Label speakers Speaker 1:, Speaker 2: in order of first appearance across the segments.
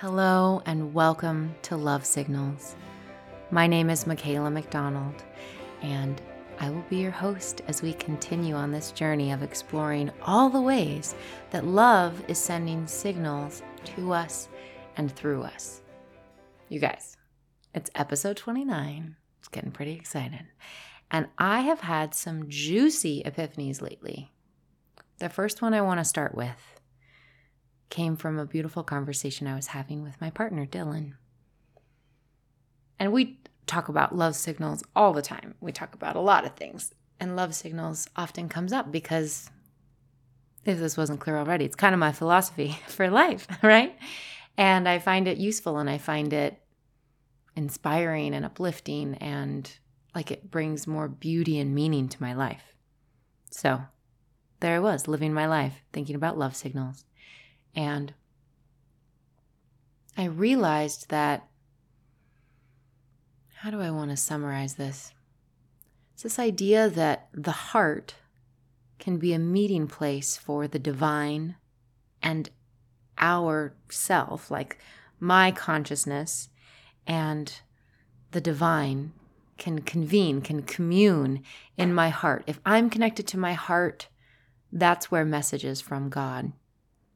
Speaker 1: Hello, and welcome to Love Signals. My name is Michaela McDonald, and I will be your host as we continue on this journey of exploring all the ways that love is sending signals to us and through us. You guys, it's episode 29. It's getting pretty excited. And I have had some juicy epiphanies lately. The first one I want to start with came from a beautiful conversation I was having with my partner, Dylan. And we talk about love signals all the time. We talk about a lot of things. And love signals often comes up because if this wasn't clear already, it's kind of my philosophy for life, right? And I find it useful and I find it inspiring and uplifting and like it brings more beauty and meaning to my life. So there I was living my life, thinking about love signals. And I realized that how do I want to summarize this? It's this idea that the heart can be a meeting place for the divine and our self, like my consciousness and the divine can convene, can commune in my heart. If I'm connected to my heart, that's where messages from God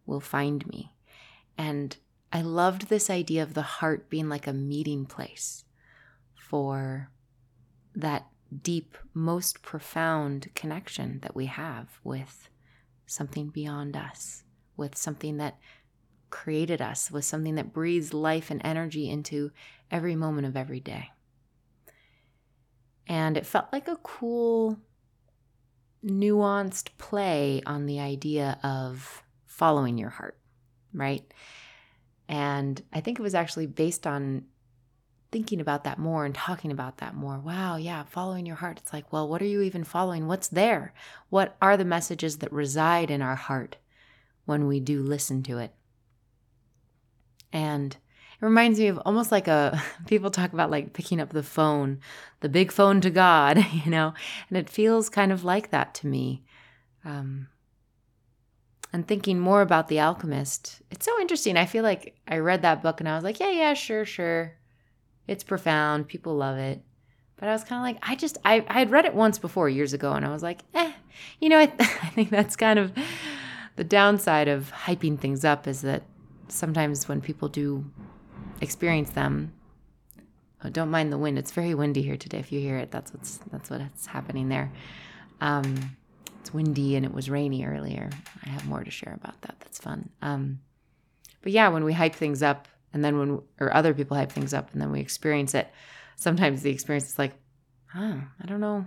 Speaker 1: will find me. And I loved this idea of the heart being like a meeting place for that deep, most profound connection that we have with something beyond us, with something that created us, with something that breathes life and energy into every moment of every day. And it felt like a cool, nuanced play on the idea of following your heart, right? And I think it was actually based on thinking about that more and talking about that more. Wow, yeah, following your heart. It's like, well, what are you even following? What's there? What are the messages that reside in our heart when we do listen to it? And it reminds me of almost like a people talk about like picking up the phone, the big phone to God, you know, and it feels kind of like that to me. Um, and thinking more about The Alchemist, it's so interesting. I feel like I read that book and I was like, yeah, yeah, sure, sure. It's profound. People love it. But I was kind of like, I just, I, I had read it once before years ago and I was like, eh, you know, I, I think that's kind of the downside of hyping things up is that sometimes when people do experience them, oh, don't mind the wind. It's very windy here today. If you hear it, that's what's that's what's happening there. Um, it's windy and it was rainy earlier. I have more to share about that. That's fun. Um, but yeah, when we hype things up, and then when or other people hype things up, and then we experience it, sometimes the experience is like, huh, I don't know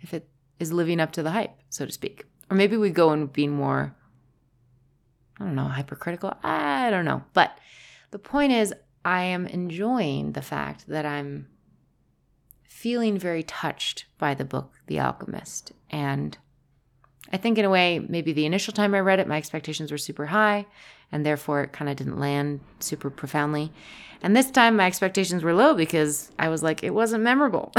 Speaker 1: if it is living up to the hype, so to speak. Or maybe we go and being more I don't know, hypercritical. I don't know. But the point is, I am enjoying the fact that I'm feeling very touched by the book, The Alchemist. And I think, in a way, maybe the initial time I read it, my expectations were super high, and therefore it kind of didn't land super profoundly. And this time, my expectations were low because I was like, it wasn't memorable.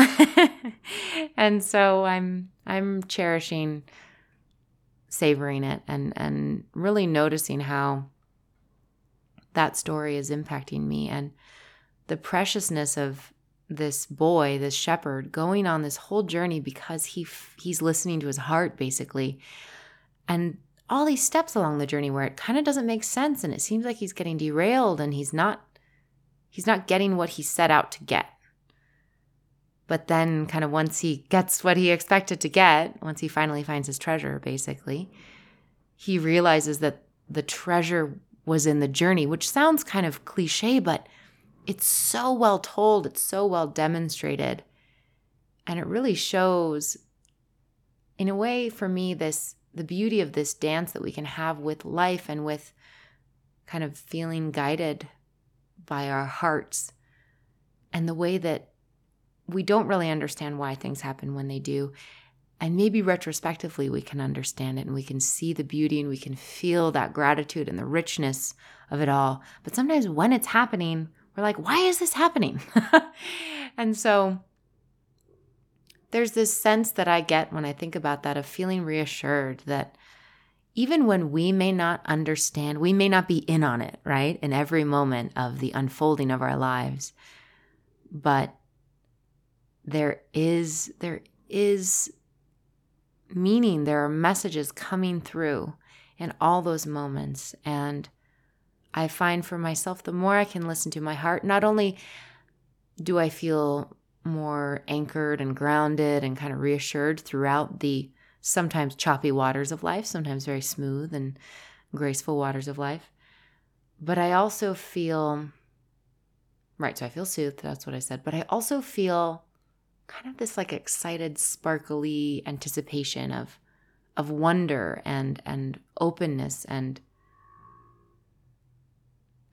Speaker 1: and so I'm I'm cherishing savoring it and and really noticing how that story is impacting me and the preciousness of this boy, this shepherd, going on this whole journey because he he's listening to his heart basically, and all these steps along the journey where it kind of doesn't make sense and it seems like he's getting derailed and he's not he's not getting what he set out to get. But then, kind of once he gets what he expected to get, once he finally finds his treasure, basically, he realizes that the treasure was in the journey, which sounds kind of cliche, but it's so well told, it's so well demonstrated. And it really shows, in a way, for me, this the beauty of this dance that we can have with life and with kind of feeling guided by our hearts and the way that we don't really understand why things happen when they do. And maybe retrospectively, we can understand it and we can see the beauty and we can feel that gratitude and the richness of it all. But sometimes when it's happening, we're like, why is this happening? and so there's this sense that I get when I think about that of feeling reassured that even when we may not understand, we may not be in on it, right? In every moment of the unfolding of our lives. But there is there is meaning, there are messages coming through in all those moments and I find for myself the more I can listen to my heart, not only do I feel more anchored and grounded and kind of reassured throughout the sometimes choppy waters of life, sometimes very smooth and graceful waters of life. But I also feel, right, so I feel soothed, that's what I said, but I also feel kind of this like excited, sparkly anticipation of of wonder and and openness and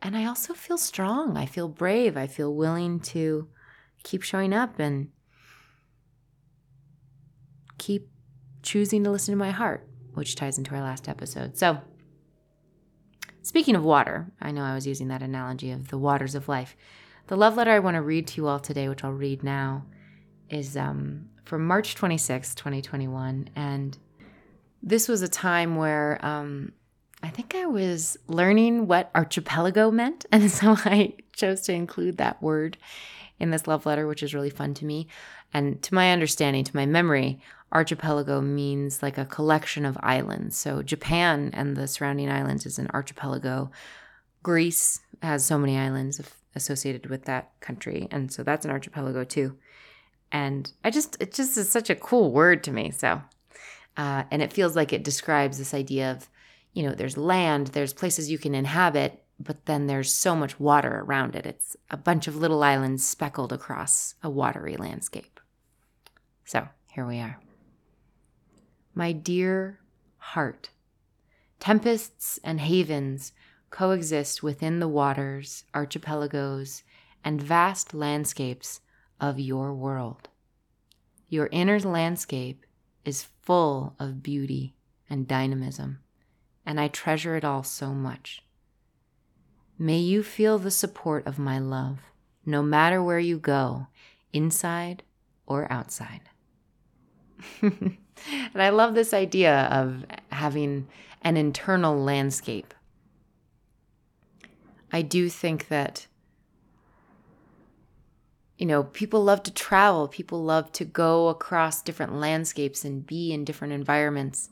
Speaker 1: and I also feel strong. I feel brave. I feel willing to keep showing up and keep choosing to listen to my heart, which ties into our last episode. So, speaking of water, I know I was using that analogy of the waters of life. The love letter I want to read to you all today, which I'll read now, is um, from March 26, 2021. And this was a time where um, I think I was learning what archipelago meant. And so I chose to include that word in this love letter, which is really fun to me. And to my understanding, to my memory, archipelago means like a collection of islands. So Japan and the surrounding islands is an archipelago. Greece has so many islands associated with that country, and so that's an archipelago too. And I just it just is such a cool word to me. So, uh, and it feels like it describes this idea of, you know, there's land, there's places you can inhabit, but then there's so much water around it. It's a bunch of little islands speckled across a watery landscape. So here we are. My dear heart, tempests and havens coexist within the waters, archipelagos, and vast landscapes of your world. Your inner landscape is full of beauty and dynamism, and I treasure it all so much. May you feel the support of my love, no matter where you go, inside or outside. and I love this idea of having an internal landscape. I do think that, you know, people love to travel, people love to go across different landscapes and be in different environments.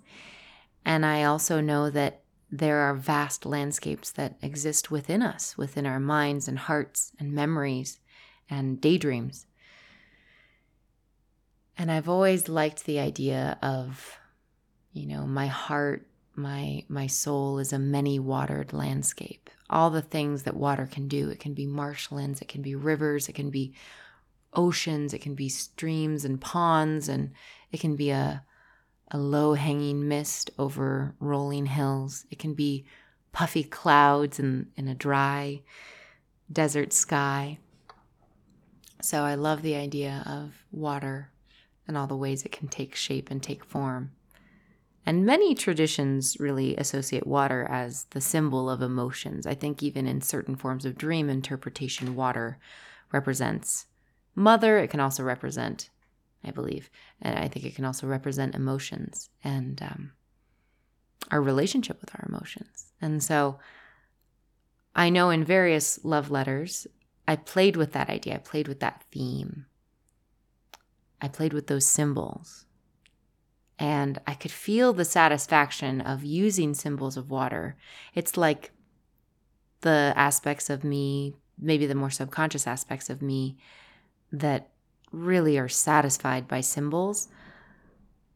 Speaker 1: And I also know that there are vast landscapes that exist within us, within our minds and hearts and memories and daydreams. And I've always liked the idea of, you know, my heart, my my soul is a many watered landscape. All the things that water can do. It can be marshlands, it can be rivers, it can be oceans, it can be streams and ponds, and it can be a a low hanging mist over rolling hills. It can be puffy clouds in, in a dry desert sky. So I love the idea of water and all the ways it can take shape and take form. And many traditions really associate water as the symbol of emotions. I think even in certain forms of dream interpretation, water represents mother. It can also represent, I believe, and I think it can also represent emotions and um, our relationship with our emotions. And so I know in various love letters, I played with that idea, I played with that theme. I played with those symbols. And I could feel the satisfaction of using symbols of water. It's like the aspects of me, maybe the more subconscious aspects of me, that really are satisfied by symbols,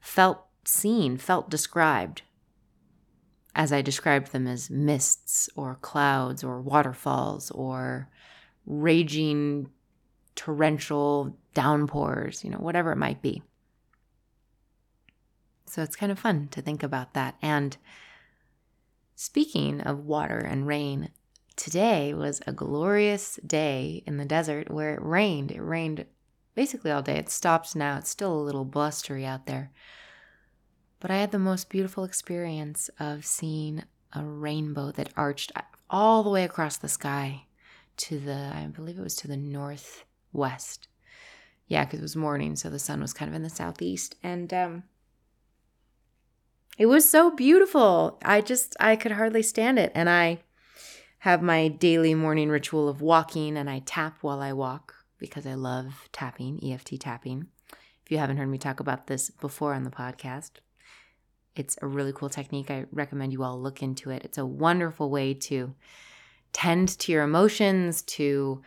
Speaker 1: felt seen, felt described as I described them as mists or clouds or waterfalls or raging torrential downpours, you know, whatever it might be. So it's kind of fun to think about that. And speaking of water and rain, today was a glorious day in the desert where it rained. It rained basically all day. It stopped now. It's still a little blustery out there. But I had the most beautiful experience of seeing a rainbow that arched all the way across the sky to the, I believe it was to the northwest yeah, because it was morning, so the sun was kind of in the southeast. And um, it was so beautiful. I just, I could hardly stand it. And I have my daily morning ritual of walking and I tap while I walk because I love tapping, EFT tapping. If you haven't heard me talk about this before on the podcast, it's a really cool technique. I recommend you all look into it. It's a wonderful way to tend to your emotions, to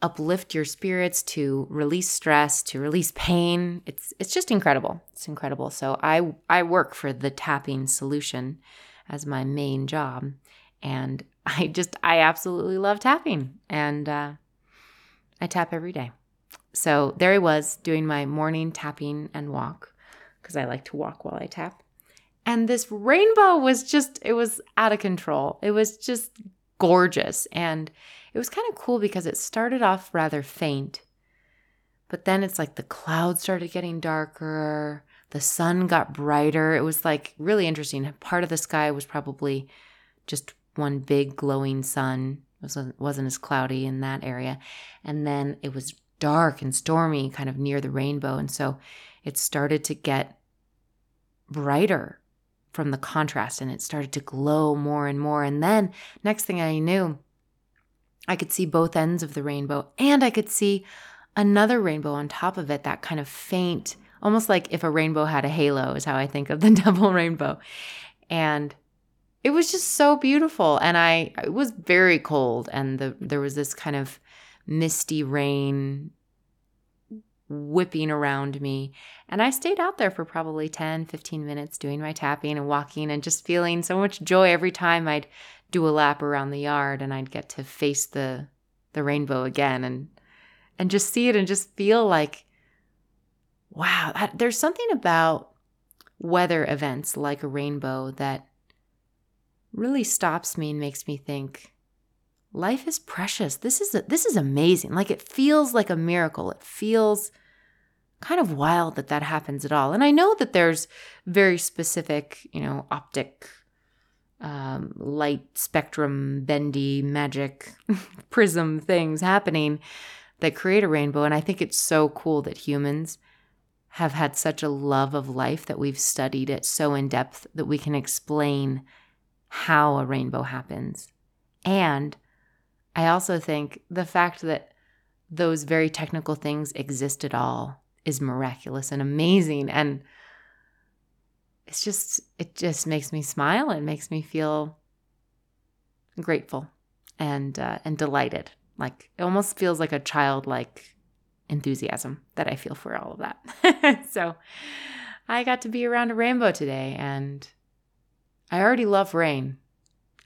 Speaker 1: uplift your spirits, to release stress, to release pain. It's it's just incredible. It's incredible. So I I work for the tapping solution as my main job, and I just I absolutely love tapping, and uh, I tap every day. So there I was doing my morning tapping and walk because I like to walk while I tap. And this rainbow was just, it was out of control. It was just gorgeous. And it was kind of cool because it started off rather faint, but then it's like the clouds started getting darker, the sun got brighter. It was like really interesting. Part of the sky was probably just one big glowing sun. It wasn't, wasn't as cloudy in that area. And then it was dark and stormy kind of near the rainbow. And so it started to get brighter from the contrast and it started to glow more and more. And then, next thing I knew, I could see both ends of the rainbow and I could see another rainbow on top of it, that kind of faint, almost like if a rainbow had a halo, is how I think of the double rainbow. And it was just so beautiful. And I, it was very cold and the, there was this kind of misty rain whipping around me. And I stayed out there for probably 10, 15 minutes doing my tapping and walking and just feeling so much joy every time I'd do a lap around the yard and I'd get to face the the rainbow again and and just see it and just feel like wow, that, there's something about weather events like a rainbow that really stops me and makes me think life is precious. This is a, this is amazing. Like it feels like a miracle. It feels kind of wild that that happens at all. And I know that there's very specific, you know, optic, um, light spectrum, bendy, magic, prism things happening that create a rainbow. And I think it's so cool that humans have had such a love of life that we've studied it so in depth that we can explain how a rainbow happens. And I also think the fact that those very technical things exist at all is miraculous and amazing and it's just it just makes me smile and makes me feel grateful and uh, and delighted like it almost feels like a childlike enthusiasm that I feel for all of that. so I got to be around a rainbow today and I already love rain.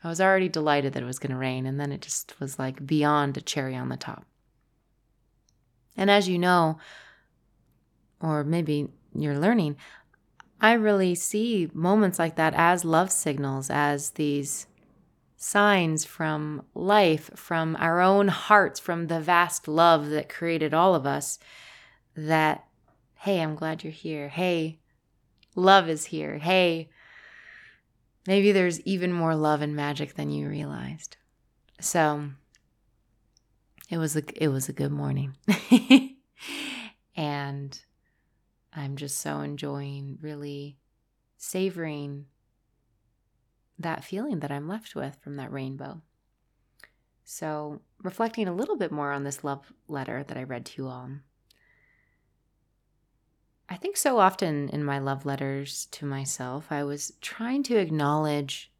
Speaker 1: I was already delighted that it was going to rain and then it just was like beyond a cherry on the top. And as you know, or maybe you're learning, I really see moments like that as love signals, as these signs from life, from our own hearts, from the vast love that created all of us that, hey, I'm glad you're here. Hey, love is here. Hey, maybe there's even more love and magic than you realized. So it was a it was a good morning. and I'm just so enjoying really savoring that feeling that I'm left with from that rainbow. So, reflecting a little bit more on this love letter that I read to you all, I think so often in my love letters to myself, I was trying to acknowledge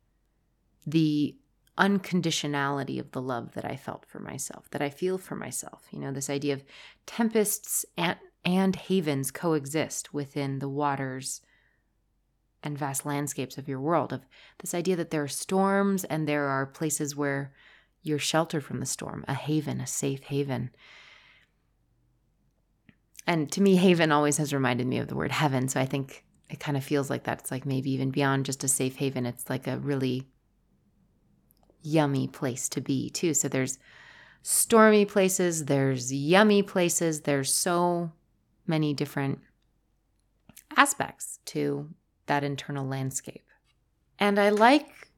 Speaker 1: the unconditionality of the love that I felt for myself, that I feel for myself. You know, this idea of tempests and and havens coexist within the waters and vast landscapes of your world of this idea that there are storms and there are places where you're sheltered from the storm a haven a safe haven and to me haven always has reminded me of the word heaven. So i think it kind of feels like that. It's like maybe even beyond just a safe haven it's like a really yummy place to be too. So there's stormy places there's yummy places there's so many different aspects to that internal landscape. And I like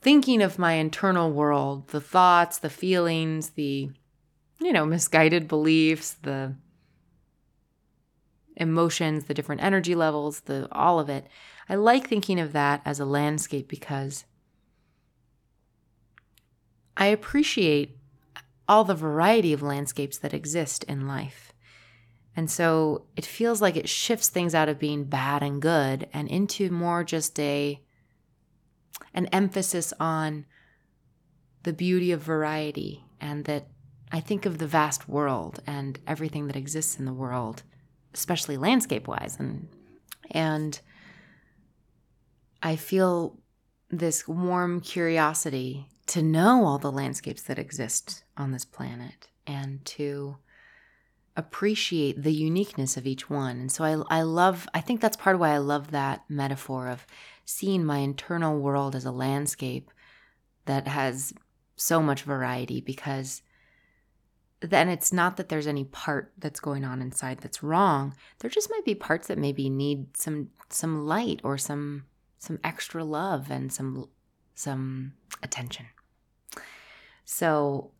Speaker 1: thinking of my internal world, the thoughts, the feelings, the, you know, misguided beliefs, the emotions, the different energy levels, the all of it. I like thinking of that as a landscape because I appreciate all the variety of landscapes that exist in life. And so it feels like it shifts things out of being bad and good and into more just a an emphasis on the beauty of variety and that I think of the vast world and everything that exists in the world, especially landscape wise and and I feel this warm curiosity to know all the landscapes that exist on this planet and to appreciate the uniqueness of each one. And so I, I love, I think that's part of why I love that metaphor of seeing my internal world as a landscape that has so much variety because then it's not that there's any part that's going on inside that's wrong. There just might be parts that maybe need some some light or some some extra love and some some attention. So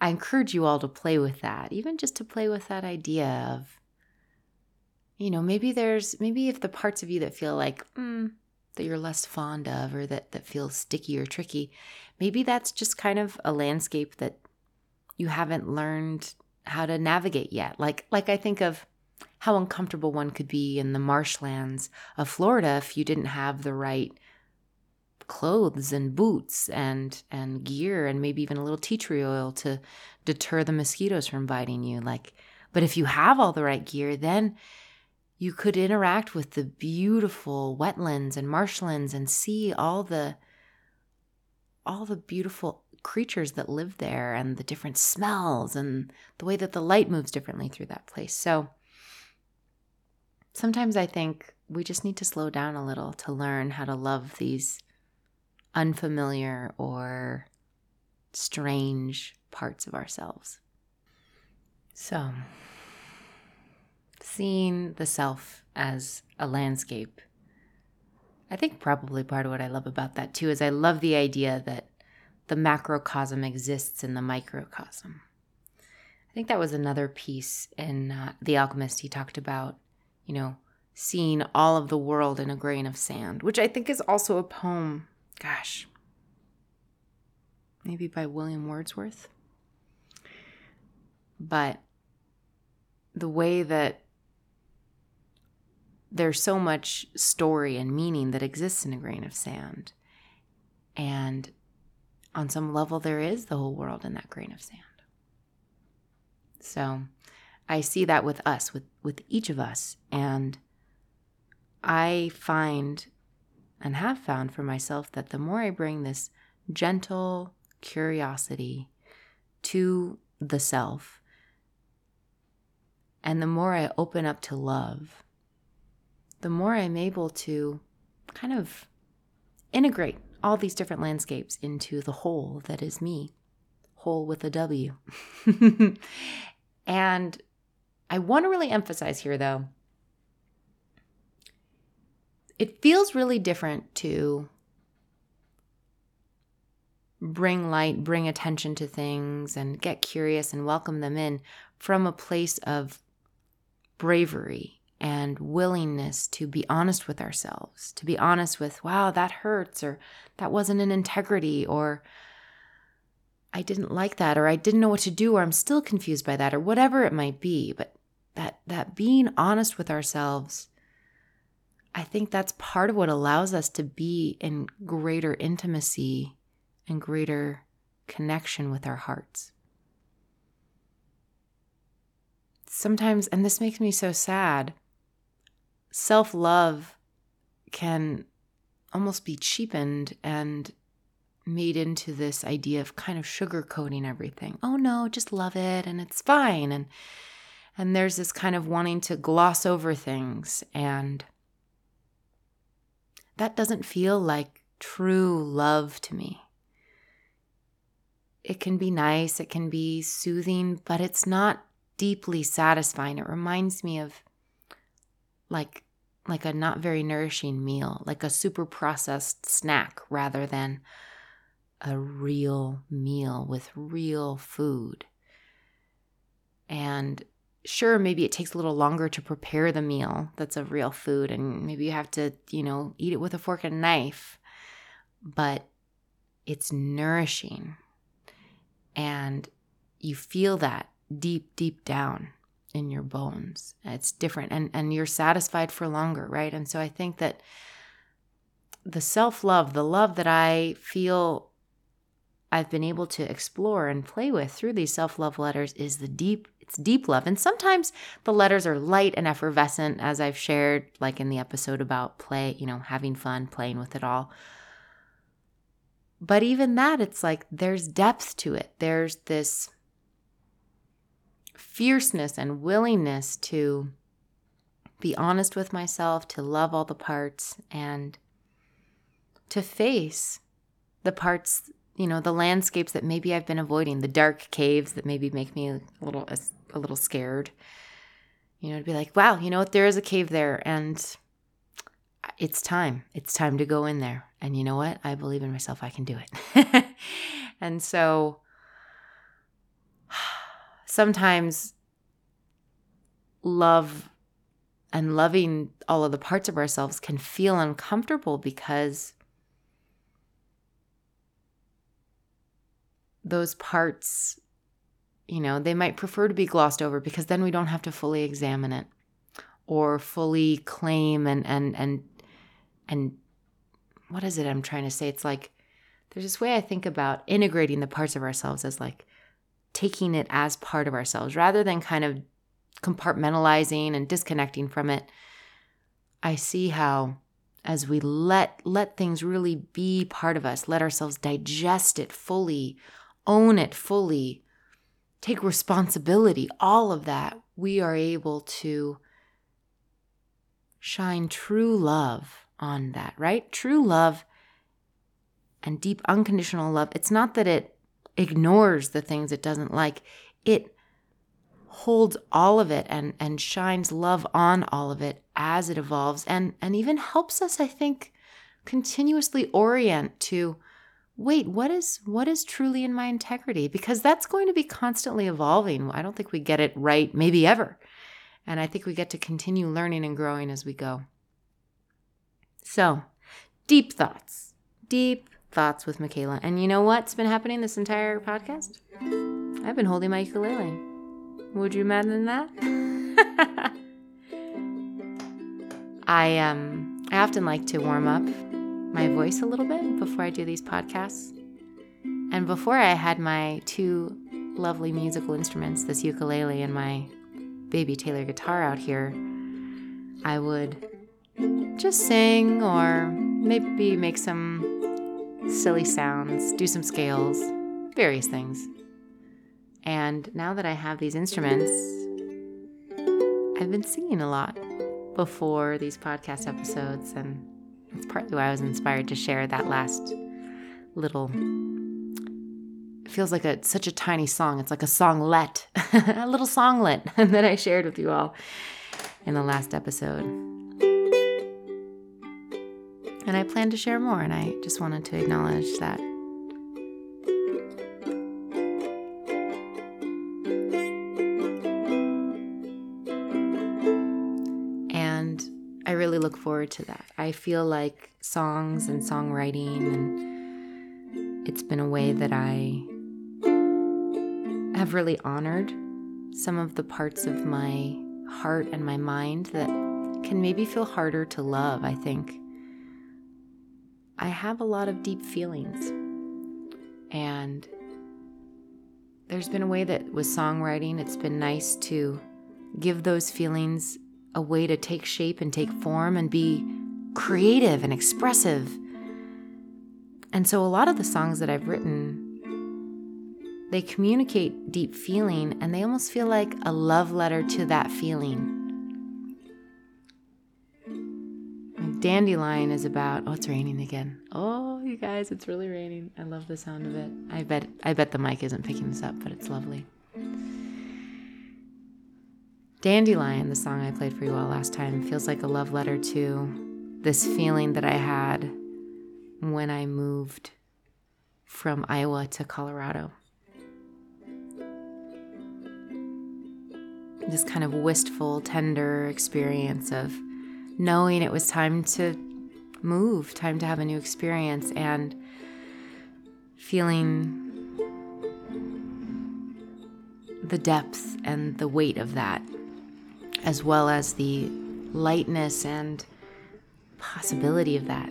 Speaker 1: I encourage you all to play with that, even just to play with that idea of, you know, maybe there's, maybe if the parts of you that feel like, mm, that you're less fond of or that, that feels sticky or tricky, maybe that's just kind of a landscape that you haven't learned how to navigate yet. Like, like I think of how uncomfortable one could be in the marshlands of Florida if you didn't have the right clothes and boots and and gear and maybe even a little tea tree oil to deter the mosquitoes from biting you like but if you have all the right gear then you could interact with the beautiful wetlands and marshlands and see all the all the beautiful creatures that live there and the different smells and the way that the light moves differently through that place so sometimes i think we just need to slow down a little to learn how to love these unfamiliar or strange parts of ourselves. So, seeing the self as a landscape, I think probably part of what I love about that too is I love the idea that the macrocosm exists in the microcosm. I think that was another piece in uh, The Alchemist. He talked about, you know, seeing all of the world in a grain of sand, which I think is also a poem gosh, maybe by William Wordsworth. But the way that there's so much story and meaning that exists in a grain of sand. And on some level, there is the whole world in that grain of sand. So I see that with us, with, with each of us. And I find and have found for myself that the more I bring this gentle curiosity to the self, and the more I open up to love, the more I'm able to kind of integrate all these different landscapes into the whole that is me, whole with a W. and I want to really emphasize here, though, it feels really different to bring light, bring attention to things, and get curious and welcome them in from a place of bravery and willingness to be honest with ourselves, to be honest with, wow, that hurts, or that wasn't an integrity, or I didn't like that, or I didn't know what to do, or I'm still confused by that, or whatever it might be. But that that being honest with ourselves I think that's part of what allows us to be in greater intimacy and greater connection with our hearts. Sometimes, and this makes me so sad, self love can almost be cheapened and made into this idea of kind of sugarcoating everything. Oh no, just love it and it's fine. And and there's this kind of wanting to gloss over things and that doesn't feel like true love to me. It can be nice, it can be soothing, but it's not deeply satisfying. It reminds me of like like a not very nourishing meal, like a super processed snack rather than a real meal with real food. And sure, maybe it takes a little longer to prepare the meal that's a real food, and maybe you have to, you know, eat it with a fork and knife, but it's nourishing. And you feel that deep, deep down in your bones. It's different and and you're satisfied for longer, right? And so I think that the self-love, the love that I feel I've been able to explore and play with through these self-love letters is the deep it's deep love. And sometimes the letters are light and effervescent as I've shared like in the episode about play, you know, having fun, playing with it all. But even that it's like there's depth to it. There's this fierceness and willingness to be honest with myself, to love all the parts, and to face the parts, you know, the landscapes that maybe I've been avoiding, the dark caves that maybe make me a little a little scared. You know, to be like, wow, you know what, there is a cave there, and it's time. It's time to go in there. And you know what? I believe in myself. I can do it. and so sometimes love and loving all of the parts of ourselves can feel uncomfortable because those parts, you know, they might prefer to be glossed over because then we don't have to fully examine it or fully claim and and and and what is it I'm trying to say? It's like there's this way I think about integrating the parts of ourselves as like taking it as part of ourselves rather than kind of compartmentalizing and disconnecting from it. I see how as we let let things really be part of us, let ourselves digest it fully, own it fully, take responsibility, all of that, we are able to shine true love on that, right? True love and deep unconditional love. It's not that it ignores the things it doesn't like. It holds all of it and and shines love on all of it as it evolves and and even helps us I think continuously orient to wait what is what is truly in my integrity because that's going to be constantly evolving. I don't think we get it right maybe ever. And I think we get to continue learning and growing as we go. So, deep thoughts. Deep thoughts with Michaela. And you know what's been happening this entire podcast? I've been holding my ukulele. Would you imagine that? I um I often like to warm up my voice a little bit before I do these podcasts. And before I had my two lovely musical instruments, this ukulele and my baby Taylor guitar out here, I would just sing or maybe make some silly sounds, do some scales, various things. And now that I have these instruments, I've been singing a lot before these podcast episodes, and it's partly why I was inspired to share that last little. It feels like a such a tiny song. It's like a songlet, a little songlet that I shared with you all in the last episode. And I plan to share more, and I just wanted to acknowledge that. And I really look forward to that. I feel like songs and songwriting, and it's been a way that I have really honored some of the parts of my heart and my mind that can maybe feel harder to love, I think. I have a lot of deep feelings. And there's been a way that with songwriting, it's been nice to give those feelings a way to take shape and take form and be creative and expressive. And so a lot of the songs that I've written, they communicate deep feeling and they almost feel like a love letter to that feeling. Dandelion is about oh it's raining again. Oh you guys, it's really raining. I love the sound of it. I bet I bet the mic isn't picking this up, but it's lovely. Dandelion, the song I played for you all last time, feels like a love letter to this feeling that I had when I moved from Iowa to Colorado. this kind of wistful, tender experience of knowing it was time to move, time to have a new experience, and feeling the depth and the weight of that, as well as the lightness and possibility of that,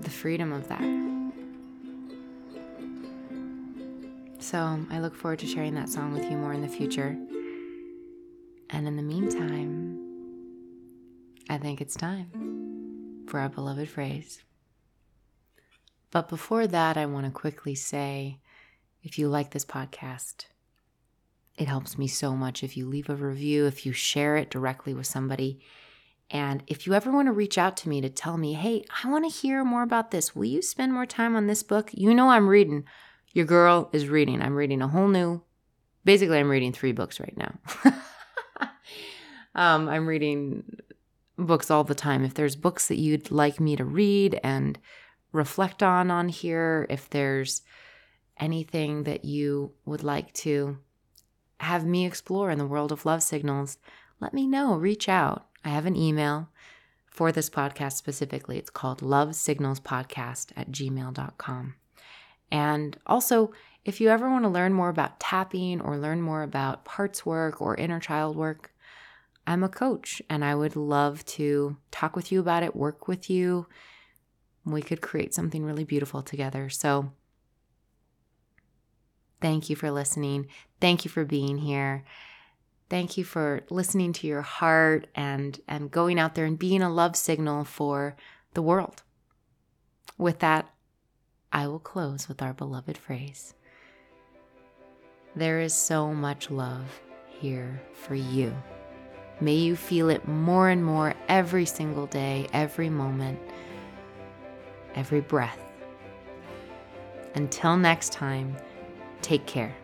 Speaker 1: the freedom of that. So I look forward to sharing that song with you more in the future. And in the meantime, I think it's time for our beloved phrase. But before that, I want to quickly say if you like this podcast, it helps me so much if you leave a review, if you share it directly with somebody. And if you ever want to reach out to me to tell me, hey, I want to hear more about this, will you spend more time on this book? You know, I'm reading. Your girl is reading. I'm reading a whole new, basically, I'm reading three books right now. um, I'm reading books all the time. If there's books that you'd like me to read and reflect on on here, if there's anything that you would like to have me explore in the world of love signals, let me know. Reach out. I have an email for this podcast specifically. It's called Love Signals Podcast at gmail.com. And also, if you ever want to learn more about tapping or learn more about parts work or inner child work, I'm a coach and I would love to talk with you about it, work with you. We could create something really beautiful together. So, thank you for listening. Thank you for being here. Thank you for listening to your heart and and going out there and being a love signal for the world. With that, I will close with our beloved phrase. There is so much love here for you. May you feel it more and more every single day, every moment, every breath. Until next time, take care.